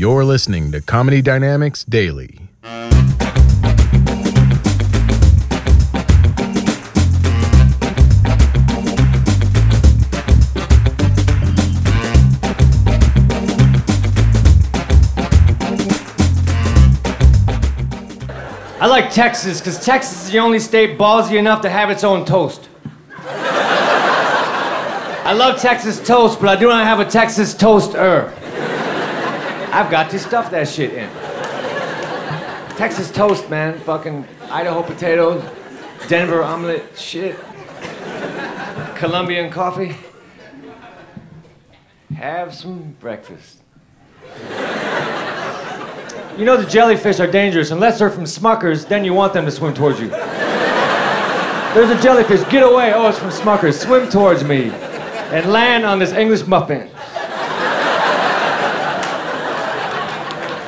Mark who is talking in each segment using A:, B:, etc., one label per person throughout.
A: You're listening to Comedy Dynamics Daily.
B: I like Texas because Texas is the only state ballsy enough to have its own toast. I love Texas toast, but I do not have a Texas toaster. I've got to stuff that shit in. Texas toast, man. Fucking Idaho potatoes, Denver omelet, shit. Colombian coffee. Have some breakfast. You know the jellyfish are dangerous. Unless they're from Smuckers, then you want them to swim towards you. There's a jellyfish. Get away. Oh, it's from Smuckers. Swim towards me and land on this English muffin.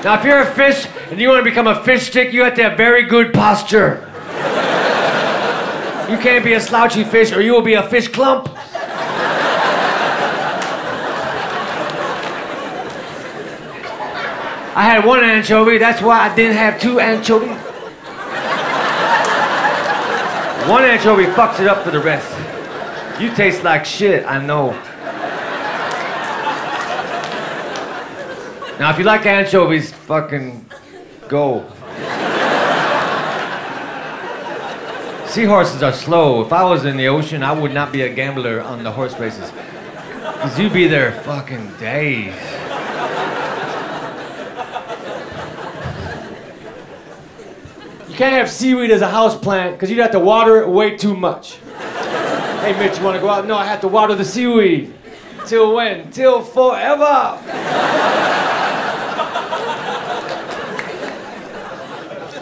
B: Now, if you're a fish and you want to become a fish stick, you have to have very good posture. You can't be a slouchy fish or you will be a fish clump. I had one anchovy, that's why I didn't have two anchovies. One anchovy fucks it up for the rest. You taste like shit, I know. Now, if you like anchovies, fucking go. Seahorses are slow. If I was in the ocean, I would not be a gambler on the horse races. Because you'd be there fucking days. You can't have seaweed as a house plant because you'd have to water it way too much. hey, Mitch, you want to go out? No, I have to water the seaweed. Till when? Till forever.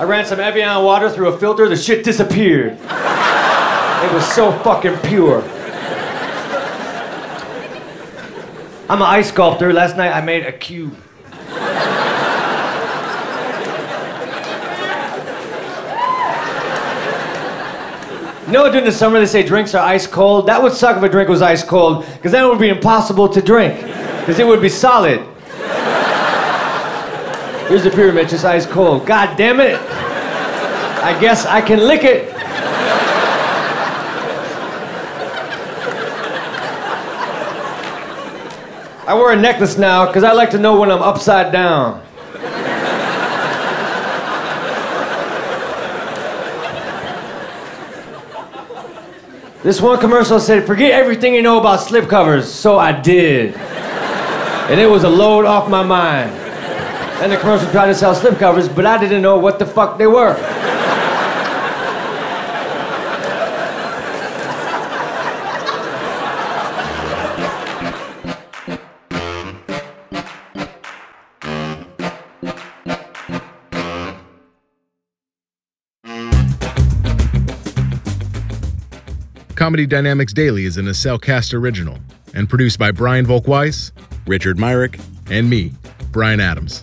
B: I ran some Evian water through a filter, the shit disappeared. It was so fucking pure. I'm an ice sculptor. Last night I made a cube. You know, during the summer they say drinks are ice cold. That would suck if a drink was ice cold, because then it would be impossible to drink, because it would be solid. Here's the pyramid, just ice cold. God damn it! I guess I can lick it. I wear a necklace now because I like to know when I'm upside down. This one commercial said, forget everything you know about slipcovers. So I did. And it was a load off my mind. And the commercial tried to sell slipcovers, but I didn't know what the fuck they were.
A: Comedy Dynamics Daily is an Cellcast original and produced by Brian Volk-Weiss, Richard Myrick, and me, Brian Adams.